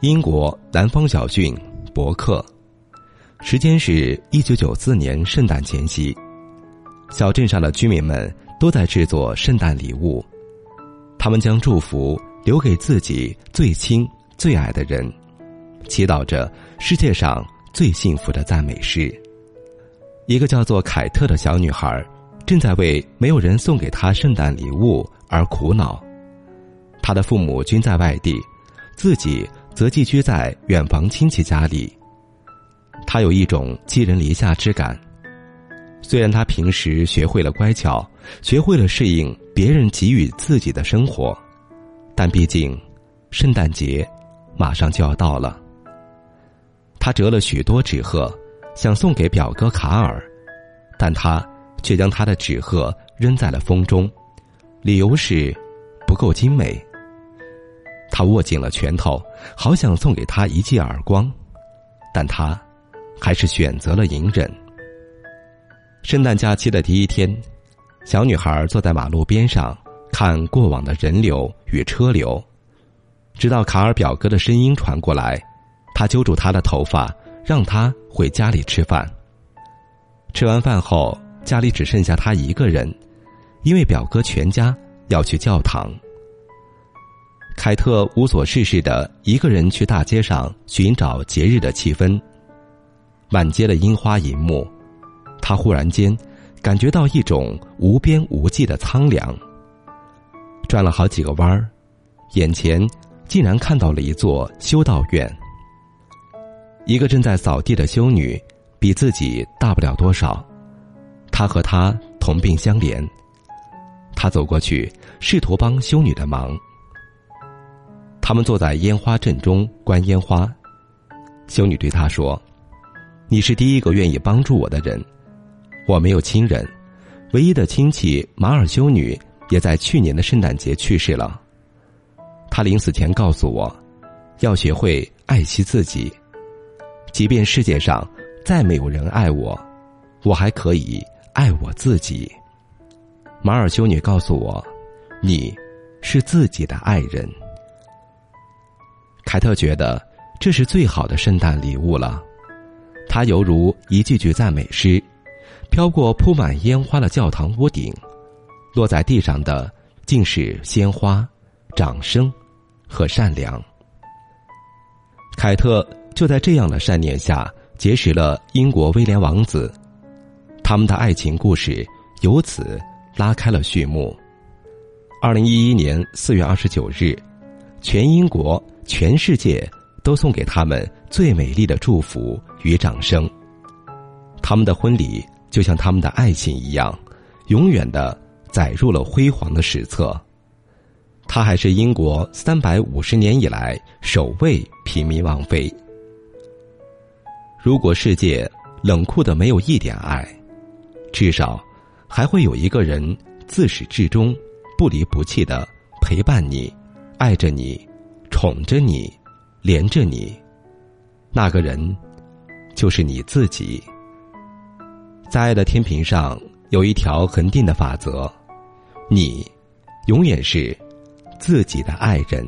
英国南方小郡伯克，时间是一九九四年圣诞前夕。小镇上的居民们都在制作圣诞礼物，他们将祝福留给自己最亲最爱的人，祈祷着世界上最幸福的赞美诗。一个叫做凯特的小女孩，正在为没有人送给她圣诞礼物而苦恼。她的父母均在外地，自己则寄居在远房亲戚家里。他有一种寄人篱下之感。虽然他平时学会了乖巧，学会了适应别人给予自己的生活，但毕竟，圣诞节马上就要到了。他折了许多纸鹤。想送给表哥卡尔，但他却将他的纸鹤扔在了风中，理由是不够精美。他握紧了拳头，好想送给他一记耳光，但他还是选择了隐忍。圣诞假期的第一天，小女孩坐在马路边上看过往的人流与车流，直到卡尔表哥的声音传过来，他揪住他的头发。让他回家里吃饭。吃完饭后，家里只剩下他一个人，因为表哥全家要去教堂。凯特无所事事的一个人去大街上寻找节日的气氛。满街的樱花银幕，他忽然间感觉到一种无边无际的苍凉。转了好几个弯儿，眼前竟然看到了一座修道院。一个正在扫地的修女，比自己大不了多少，她和他同病相怜。他走过去，试图帮修女的忙。他们坐在烟花阵中观烟花。修女对他说：“你是第一个愿意帮助我的人。我没有亲人，唯一的亲戚马尔修女也在去年的圣诞节去世了。她临死前告诉我，要学会爱惜自己。”即便世界上再没有人爱我，我还可以爱我自己。马尔修女告诉我：“你是自己的爱人。”凯特觉得这是最好的圣诞礼物了。它犹如一句句赞美诗，飘过铺满烟花的教堂屋顶，落在地上的尽是鲜花、掌声和善良。凯特。就在这样的善念下，结识了英国威廉王子，他们的爱情故事由此拉开了序幕。二零一一年四月二十九日，全英国、全世界都送给他们最美丽的祝福与掌声。他们的婚礼就像他们的爱情一样，永远的载入了辉煌的史册。她还是英国三百五十年以来首位平民王妃。如果世界冷酷的没有一点爱，至少还会有一个人自始至终不离不弃的陪伴你、爱着你、宠着你、连着你。那个人就是你自己。在爱的天平上有一条恒定的法则：你永远是自己的爱人。